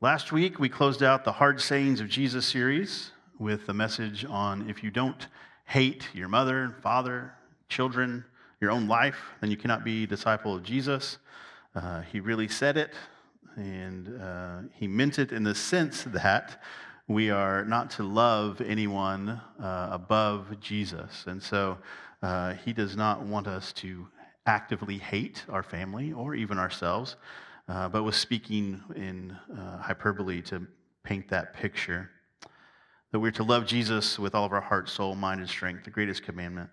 Last week, we closed out the Hard Sayings of Jesus series with a message on if you don't hate your mother, father, children, your own life, then you cannot be a disciple of Jesus. Uh, he really said it, and uh, he meant it in the sense that we are not to love anyone uh, above Jesus. And so uh, he does not want us to actively hate our family or even ourselves, uh, but was speaking in uh, hyperbole to paint that picture that we're to love Jesus with all of our heart, soul, mind, and strength, the greatest commandment.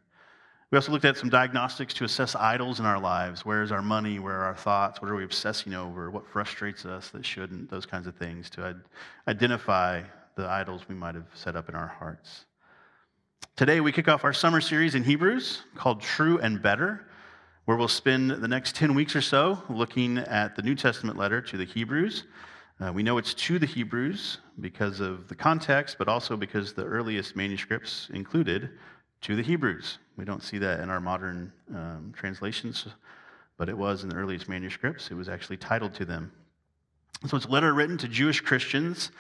We also looked at some diagnostics to assess idols in our lives. Where is our money? Where are our thoughts? What are we obsessing over? What frustrates us that shouldn't? Those kinds of things to identify the idols we might have set up in our hearts. Today, we kick off our summer series in Hebrews called True and Better, where we'll spend the next 10 weeks or so looking at the New Testament letter to the Hebrews. Uh, we know it's to the Hebrews because of the context, but also because the earliest manuscripts included to the Hebrews. We don't see that in our modern um, translations, but it was in the earliest manuscripts. It was actually titled to them. So it's a letter written to Jewish Christians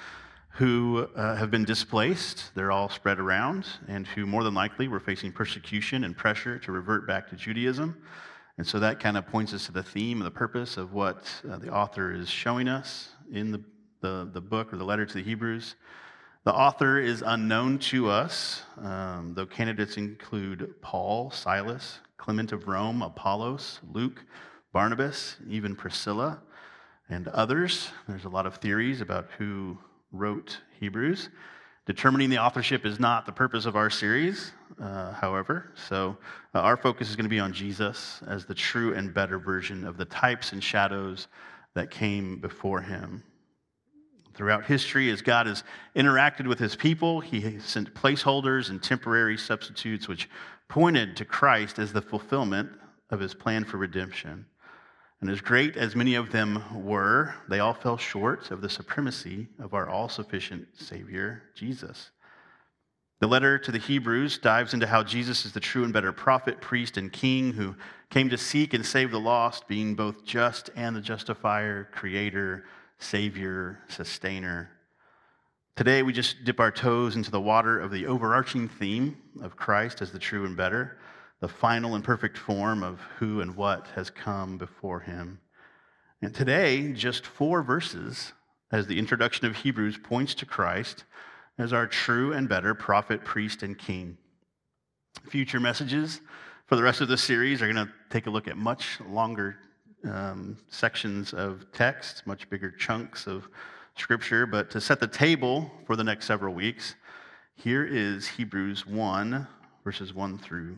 who uh, have been displaced. They're all spread around, and who more than likely were facing persecution and pressure to revert back to Judaism. And so that kind of points us to the theme and the purpose of what uh, the author is showing us in the, the, the, book or the letter to the Hebrews. The author is unknown to us, um, though candidates include Paul, Silas, Clement of Rome, Apollos, Luke, Barnabas, even Priscilla, and others. There's a lot of theories about who wrote Hebrews. Determining the authorship is not the purpose of our series, uh, however. So, uh, our focus is going to be on Jesus as the true and better version of the types and shadows that came before him. Throughout history, as God has interacted with his people, he sent placeholders and temporary substitutes which pointed to Christ as the fulfillment of his plan for redemption. And as great as many of them were, they all fell short of the supremacy of our all sufficient Savior, Jesus. The letter to the Hebrews dives into how Jesus is the true and better prophet, priest, and king who came to seek and save the lost, being both just and the justifier, creator, savior, sustainer. Today, we just dip our toes into the water of the overarching theme of Christ as the true and better, the final and perfect form of who and what has come before him. And today, just four verses as the introduction of Hebrews points to Christ as our true and better prophet, priest, and king. Future messages for the rest of the series are going to take a look at much longer um, sections of text, much bigger chunks of scripture. But to set the table for the next several weeks, here is Hebrews 1, verses 1 through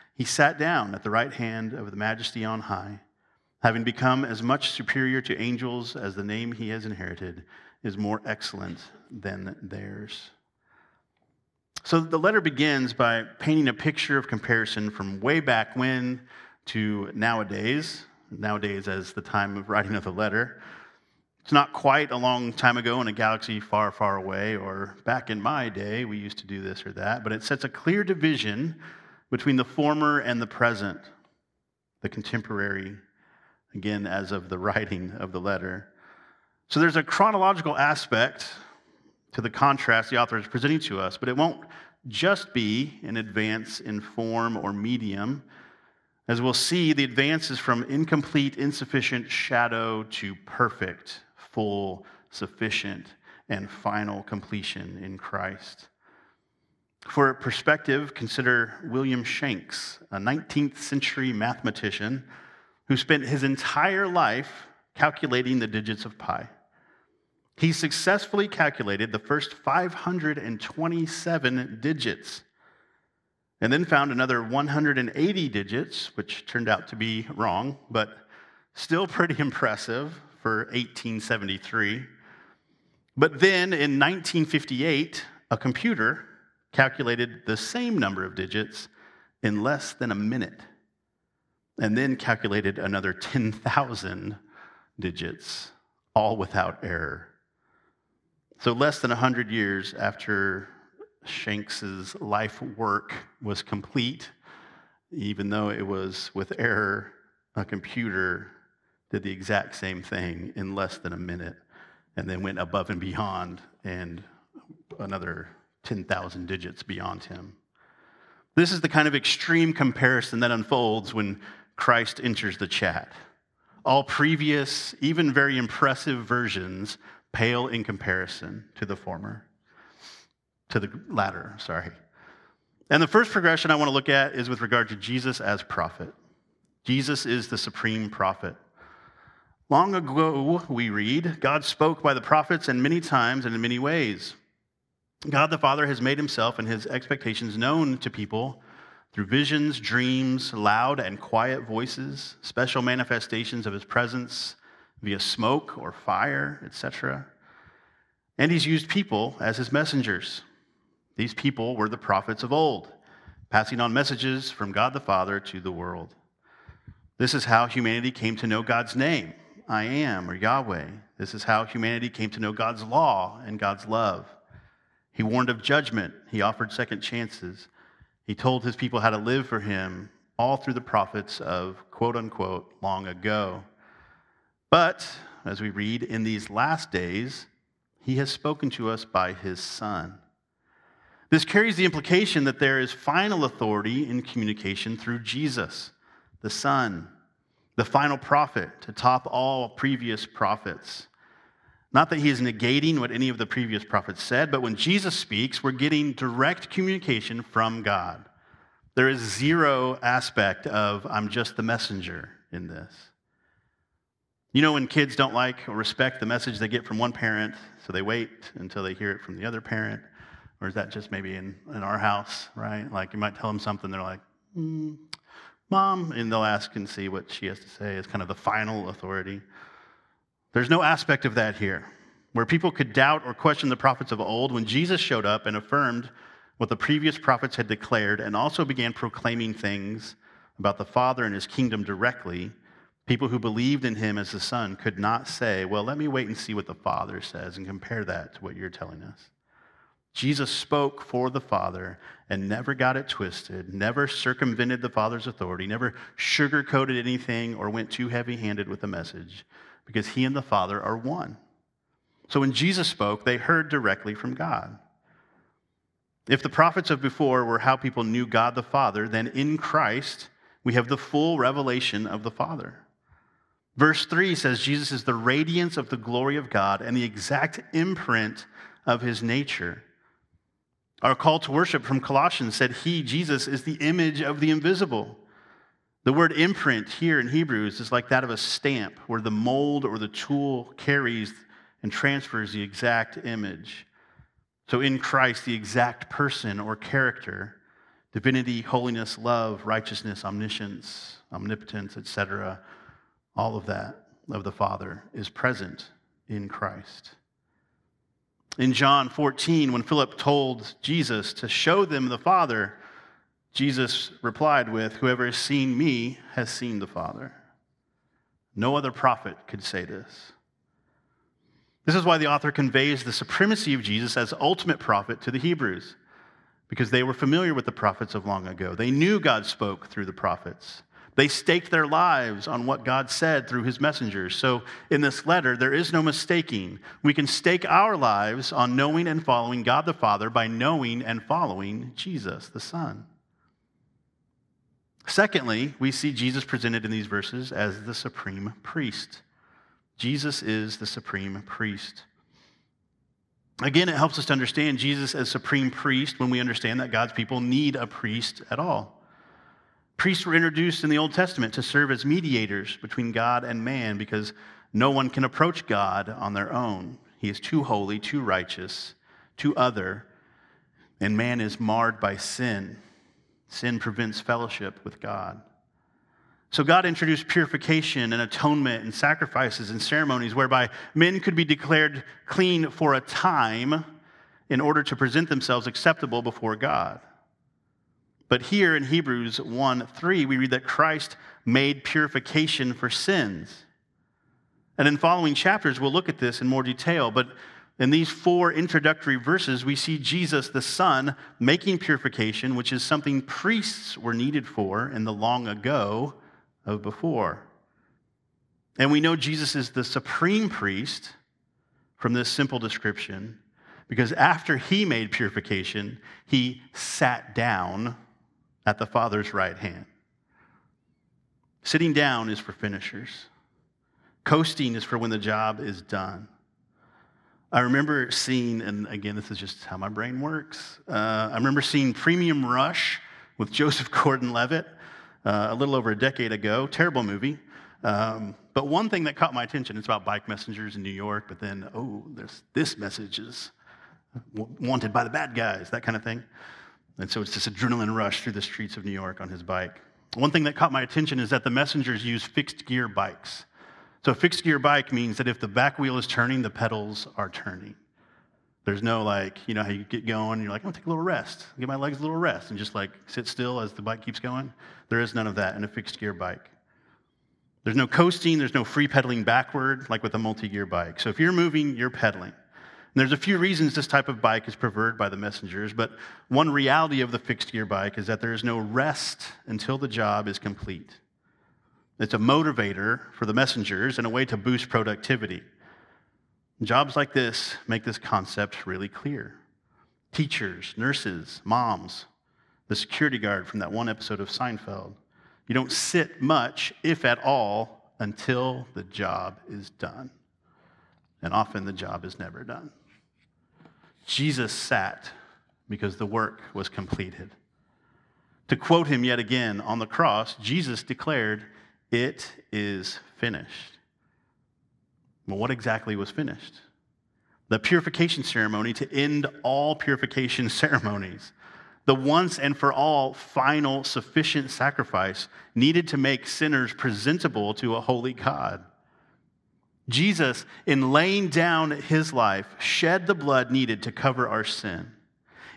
he sat down at the right hand of the majesty on high, having become as much superior to angels as the name he has inherited is more excellent than theirs. So the letter begins by painting a picture of comparison from way back when to nowadays, nowadays as the time of writing of the letter. It's not quite a long time ago in a galaxy far, far away, or back in my day, we used to do this or that, but it sets a clear division between the former and the present, the contemporary, again, as of the writing of the letter. So there's a chronological aspect to the contrast the author is presenting to us, but it won't just be an advance in form or medium. As we'll see, the advance is from incomplete, insufficient shadow to perfect, full, sufficient, and final completion in Christ. For perspective, consider William Shanks, a 19th century mathematician who spent his entire life calculating the digits of pi. He successfully calculated the first 527 digits and then found another 180 digits, which turned out to be wrong, but still pretty impressive for 1873. But then in 1958, a computer calculated the same number of digits in less than a minute, and then calculated another 10,000 digits, all without error. So, less than 100 years after Shanks's life work was complete, even though it was with error, a computer did the exact same thing in less than a minute and then went above and beyond and another 10,000 digits beyond him. This is the kind of extreme comparison that unfolds when Christ enters the chat. All previous, even very impressive versions pale in comparison to the former, to the latter, sorry. And the first progression I want to look at is with regard to Jesus as prophet. Jesus is the supreme prophet. Long ago, we read, God spoke by the prophets in many times and in many ways. God the Father has made himself and his expectations known to people through visions, dreams, loud and quiet voices, special manifestations of his presence via smoke or fire, etc. And he's used people as his messengers. These people were the prophets of old, passing on messages from God the Father to the world. This is how humanity came to know God's name I am, or Yahweh. This is how humanity came to know God's law and God's love. He warned of judgment, he offered second chances. He told his people how to live for him, all through the prophets of quote unquote long ago. But, as we read, in these last days, he has spoken to us by his Son. This carries the implication that there is final authority in communication through Jesus, the Son the final prophet to top all previous prophets. Not that he is negating what any of the previous prophets said, but when Jesus speaks, we're getting direct communication from God. There is zero aspect of, I'm just the messenger in this. You know, when kids don't like or respect the message they get from one parent, so they wait until they hear it from the other parent? Or is that just maybe in, in our house, right? Like you might tell them something, they're like, mm, Mom, and they'll ask and see what she has to say as kind of the final authority. There's no aspect of that here. Where people could doubt or question the prophets of old, when Jesus showed up and affirmed what the previous prophets had declared and also began proclaiming things about the Father and his kingdom directly, people who believed in him as the Son could not say, Well, let me wait and see what the Father says and compare that to what you're telling us. Jesus spoke for the Father and never got it twisted, never circumvented the Father's authority, never sugarcoated anything or went too heavy handed with the message because he and the Father are one. So when Jesus spoke, they heard directly from God. If the prophets of before were how people knew God the Father, then in Christ we have the full revelation of the Father. Verse 3 says Jesus is the radiance of the glory of God and the exact imprint of his nature. Our call to worship from Colossians said, He, Jesus, is the image of the invisible. The word imprint here in Hebrews is like that of a stamp, where the mold or the tool carries and transfers the exact image. So in Christ, the exact person or character, divinity, holiness, love, righteousness, omniscience, omnipotence, etc., all of that of the Father is present in Christ. In John 14, when Philip told Jesus to show them the Father, Jesus replied with, Whoever has seen me has seen the Father. No other prophet could say this. This is why the author conveys the supremacy of Jesus as ultimate prophet to the Hebrews, because they were familiar with the prophets of long ago. They knew God spoke through the prophets. They staked their lives on what God said through his messengers. So in this letter, there is no mistaking. We can stake our lives on knowing and following God the Father by knowing and following Jesus the Son. Secondly, we see Jesus presented in these verses as the supreme priest. Jesus is the supreme priest. Again, it helps us to understand Jesus as supreme priest when we understand that God's people need a priest at all. Priests were introduced in the Old Testament to serve as mediators between God and man because no one can approach God on their own. He is too holy, too righteous, too other, and man is marred by sin. Sin prevents fellowship with God. So God introduced purification and atonement and sacrifices and ceremonies whereby men could be declared clean for a time in order to present themselves acceptable before God. But here in Hebrews 1 3, we read that Christ made purification for sins. And in following chapters, we'll look at this in more detail. But in these four introductory verses, we see Jesus, the Son, making purification, which is something priests were needed for in the long ago of before. And we know Jesus is the supreme priest from this simple description because after he made purification, he sat down at the Father's right hand. Sitting down is for finishers, coasting is for when the job is done. I remember seeing, and again, this is just how my brain works. Uh, I remember seeing Premium Rush with Joseph Gordon Levitt uh, a little over a decade ago. Terrible movie. Um, but one thing that caught my attention, it's about bike messengers in New York, but then, oh, this, this message is wanted by the bad guys, that kind of thing. And so it's this adrenaline rush through the streets of New York on his bike. One thing that caught my attention is that the messengers use fixed gear bikes. So, a fixed gear bike means that if the back wheel is turning, the pedals are turning. There's no like, you know, how you get going and you're like, I'm gonna take a little rest, give my legs a little rest, and just like sit still as the bike keeps going. There is none of that in a fixed gear bike. There's no coasting, there's no free pedaling backward like with a multi gear bike. So, if you're moving, you're pedaling. And there's a few reasons this type of bike is preferred by the messengers, but one reality of the fixed gear bike is that there is no rest until the job is complete. It's a motivator for the messengers and a way to boost productivity. Jobs like this make this concept really clear. Teachers, nurses, moms, the security guard from that one episode of Seinfeld. You don't sit much, if at all, until the job is done. And often the job is never done. Jesus sat because the work was completed. To quote him yet again on the cross, Jesus declared, it is finished. Well, what exactly was finished? The purification ceremony to end all purification ceremonies. The once and for all final sufficient sacrifice needed to make sinners presentable to a holy God. Jesus, in laying down his life, shed the blood needed to cover our sin.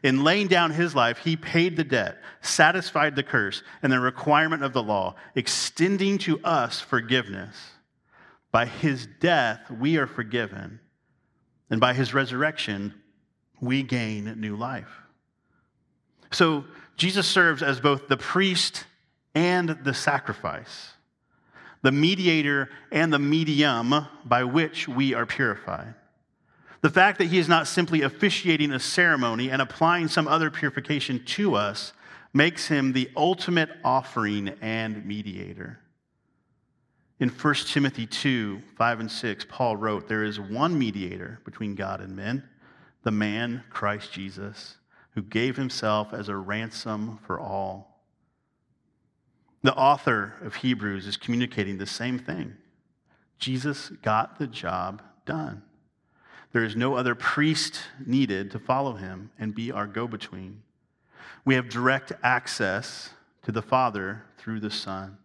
In laying down his life, he paid the debt, satisfied the curse and the requirement of the law, extending to us forgiveness. By his death, we are forgiven. And by his resurrection, we gain new life. So Jesus serves as both the priest and the sacrifice, the mediator and the medium by which we are purified. The fact that he is not simply officiating a ceremony and applying some other purification to us makes him the ultimate offering and mediator. In 1 Timothy 2 5 and 6, Paul wrote, There is one mediator between God and men, the man Christ Jesus, who gave himself as a ransom for all. The author of Hebrews is communicating the same thing. Jesus got the job done. There is no other priest needed to follow him and be our go between. We have direct access to the Father through the Son.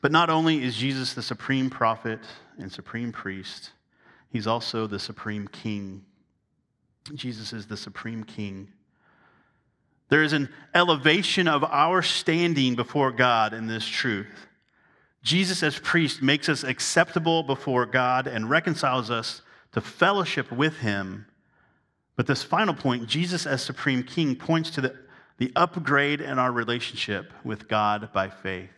But not only is Jesus the supreme prophet and supreme priest, he's also the supreme king. Jesus is the supreme king. There is an elevation of our standing before God in this truth. Jesus, as priest, makes us acceptable before God and reconciles us to fellowship with Him. But this final point, Jesus as Supreme King, points to the, the upgrade in our relationship with God by faith.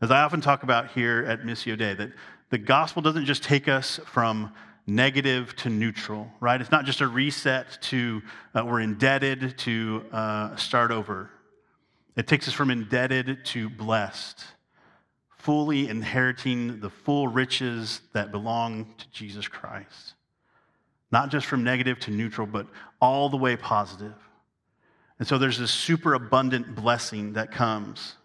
As I often talk about here at Missio Dei, that the gospel doesn't just take us from negative to neutral, right? It's not just a reset to uh, we're indebted to uh, start over. It takes us from indebted to blessed fully inheriting the full riches that belong to Jesus Christ. Not just from negative to neutral, but all the way positive. And so there's this super abundant blessing that comes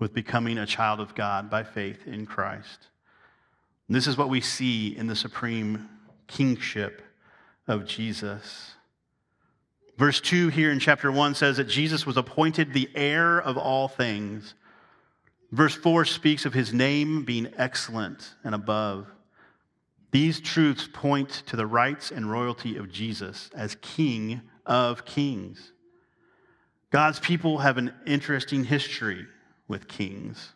with becoming a child of God by faith in Christ. And this is what we see in the supreme kingship of Jesus. Verse 2 here in chapter 1 says that Jesus was appointed the heir of all things Verse 4 speaks of his name being excellent and above. These truths point to the rights and royalty of Jesus as King of kings. God's people have an interesting history with kings.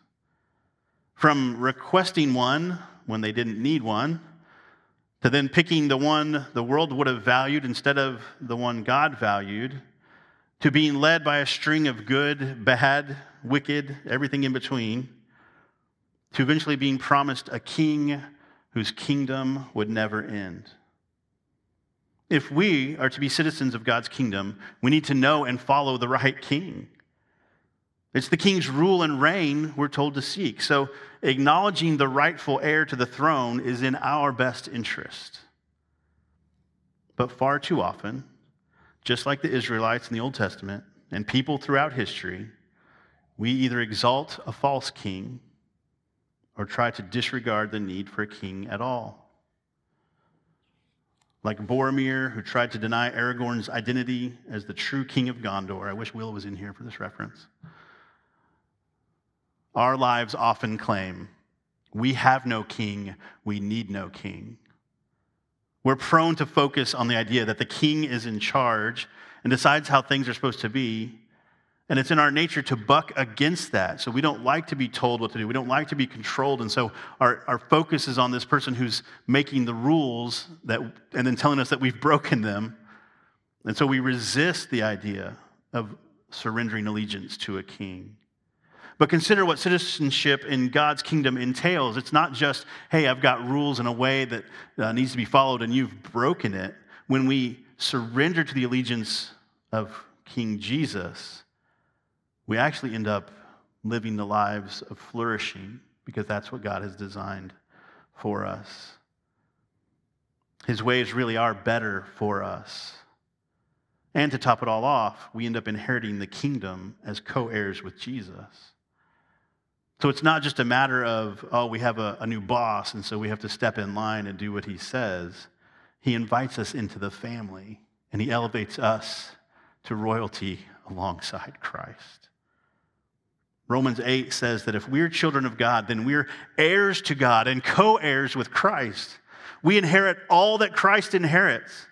From requesting one when they didn't need one, to then picking the one the world would have valued instead of the one God valued, to being led by a string of good, bad, wicked, everything in between, to eventually being promised a king whose kingdom would never end. If we are to be citizens of God's kingdom, we need to know and follow the right king. It's the king's rule and reign we're told to seek. So, acknowledging the rightful heir to the throne is in our best interest. But far too often, just like the Israelites in the Old Testament and people throughout history, we either exalt a false king or try to disregard the need for a king at all. Like Boromir, who tried to deny Aragorn's identity as the true king of Gondor. I wish Will was in here for this reference. Our lives often claim we have no king, we need no king. We're prone to focus on the idea that the king is in charge and decides how things are supposed to be, and it's in our nature to buck against that. So we don't like to be told what to do. We don't like to be controlled. And so our, our focus is on this person who's making the rules that, and then telling us that we've broken them. And so we resist the idea of surrendering allegiance to a king. But consider what citizenship in God's kingdom entails. It's not just, hey, I've got rules in a way that uh, needs to be followed and you've broken it. When we surrender to the allegiance of King Jesus, we actually end up living the lives of flourishing because that's what God has designed for us. His ways really are better for us. And to top it all off, we end up inheriting the kingdom as co heirs with Jesus. So it's not just a matter of, oh, we have a, a, new boss, and so we have to step in line and do what he says. He invites us into the family, and he elevates us to royalty alongside Christ. Romans 8 says that if we're children of God, then we're heirs to God and co heirs with Christ. We inherit all that Christ inherits.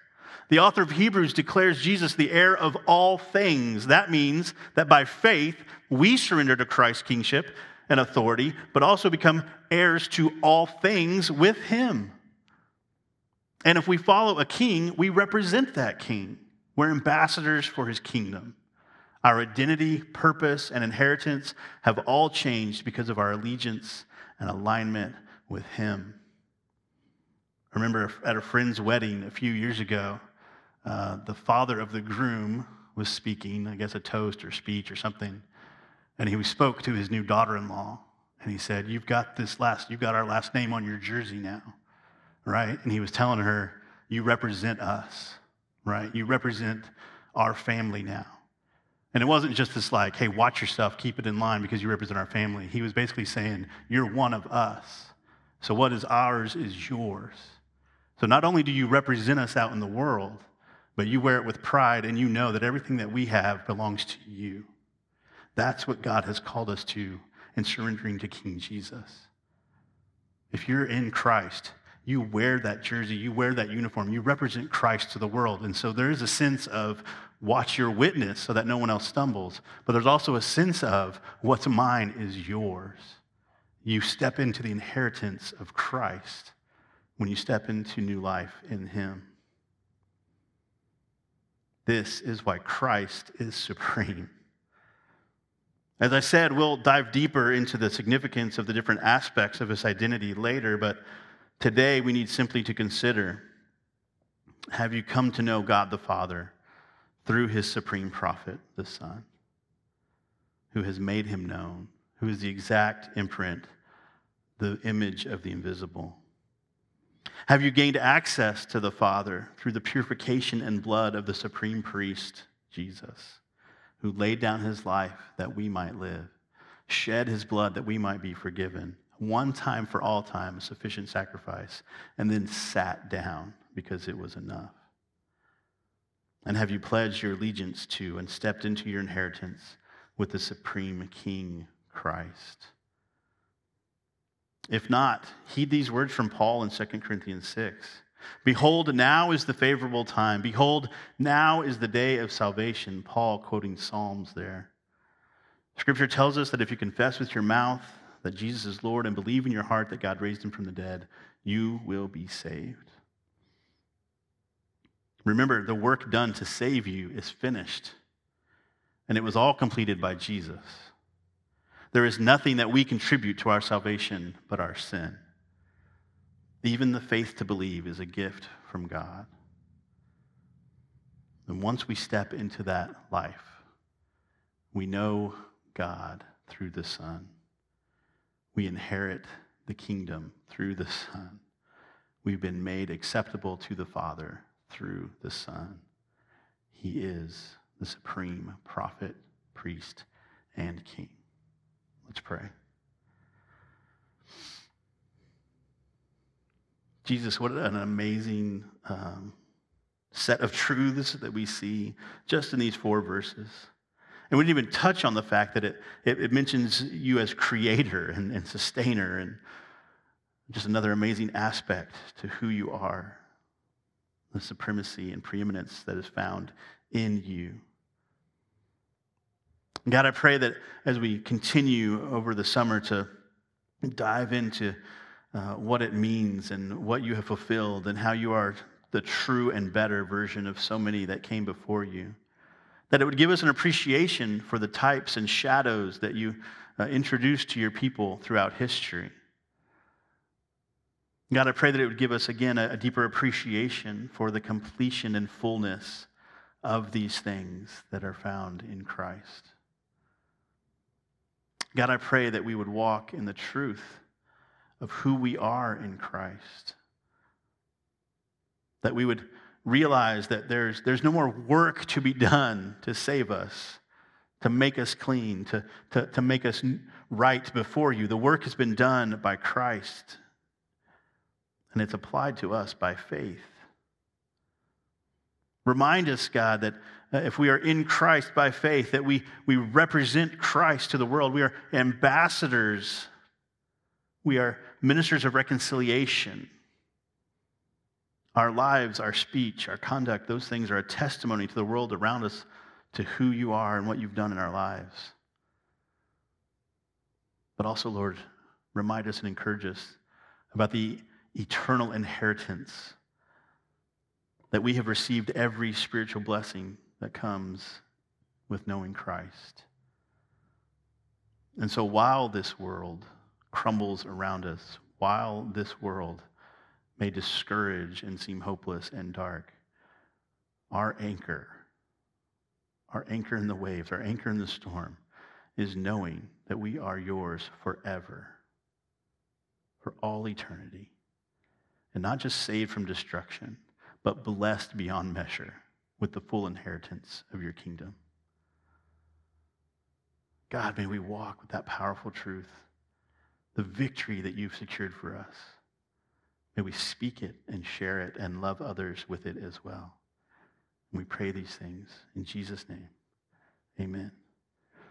The author of Hebrews declares Jesus the heir of all things. That means that by faith, we surrender to Christ's kingship and authority, but also become heirs to all things with him. And if we follow a king, we represent that king. We're ambassadors for his kingdom. Our identity, purpose, and inheritance have all changed because of our allegiance and alignment with Him. I remember at a friend's wedding a few years ago, uh, the father of the groom was speaking, I guess a toast or speech or something, and he spoke to his new daughter in law. And he said, You've got this last, you've got our last name on your jersey now, right? And he was telling her, You represent us, right? You represent our family now. And it wasn't just this like, hey, watch yourself, keep it in line because you represent our family. He was basically saying, you're one of us. So what is ours is yours. So not only do you represent us out in the world, but you wear it with pride and you know that everything that we have belongs to you. That's what God has called us to in surrendering to King Jesus. If you're in Christ, you wear that jersey, you wear that uniform, you represent Christ to the world. And so there is a sense of watch your witness so that no one else stumbles. But there's also a sense of what's mine is yours. You step into the inheritance of Christ when you step into new life in Him. This is why Christ is supreme. As I said, we'll dive deeper into the significance of the different aspects of his identity later, but today we need simply to consider have you come to know God the Father through his supreme prophet, the Son, who has made him known, who is the exact imprint, the image of the invisible? Have you gained access to the Father through the purification and blood of the supreme priest, Jesus, who laid down his life that we might live, shed his blood that we might be forgiven, one time for all time, a sufficient sacrifice, and then sat down because it was enough? And have you pledged your allegiance to and stepped into your inheritance with the supreme King, Christ? If not, heed these words from Paul in 2 Corinthians 6. Behold, now is the favorable time. Behold, now is the day of salvation. Paul quoting Psalms there. Scripture tells us that if you confess with your mouth that Jesus is Lord and believe in your heart that God raised him from the dead, you will be saved. Remember, the work done to save you is finished, and it was all completed by Jesus. There is nothing that we contribute to our salvation but our sin. Even the faith to believe is a gift from God. And once we step into that life, we know God through the Son. We inherit the kingdom through the Son. We've been made acceptable to the Father through the Son. He is the supreme prophet, priest, and king. Let's pray. Jesus, what an amazing um, set of truths that we see just in these four verses. And we didn't even touch on the fact that it, it, it mentions you as creator and, and sustainer, and just another amazing aspect to who you are the supremacy and preeminence that is found in you. God, I pray that as we continue over the summer to dive into uh, what it means and what you have fulfilled and how you are the true and better version of so many that came before you, that it would give us an appreciation for the types and shadows that you uh, introduced to your people throughout history. God, I pray that it would give us again a, deeper appreciation for the completion and fullness of these things that are found in Christ. God, I pray that we would walk in the truth of who we are in Christ. That we would realize that there's, there's no more work to be done to save us, to make us clean, to, to, to make us right before you. The work has been done by Christ and it's applied to us by faith. Remind us, God, that uh, if we are in Christ by faith, that we, we represent Christ to the world. We are ambassadors. We are ministers of reconciliation. Our lives, our speech, our conduct, those things are a testimony to the world around us to who you are and what you've done in our lives. But also, Lord, remind us and encourage us about the eternal inheritance, that we have received every spiritual blessing that comes with knowing Christ. And so while this world crumbles around us, while this world may discourage and seem hopeless and dark, our anchor, our anchor in the waves, our anchor in the storm, is knowing that we are yours forever, for all eternity and not just saved from destruction, but blessed beyond measure with the full inheritance of your kingdom. God, may we walk with that powerful truth, the victory that you've secured for us. May we speak it and share it and love others with it as well. And we pray these things in Jesus' name. Amen.